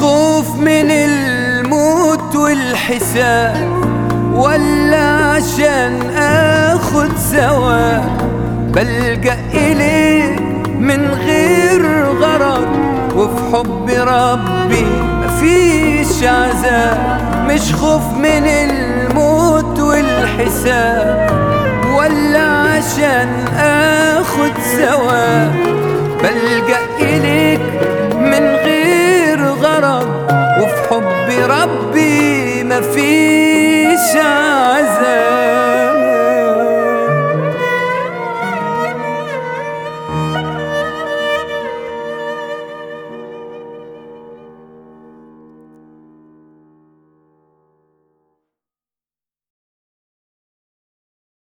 خوف من الموت والحساب ولا عشان آخد ثواب. بلجأ اليك من غير غرض وفي حب ربي مفيش عذاب. مش خوف من الموت والحساب ولا عشان آخد ثواب. بلجأ إليك ربي مفيش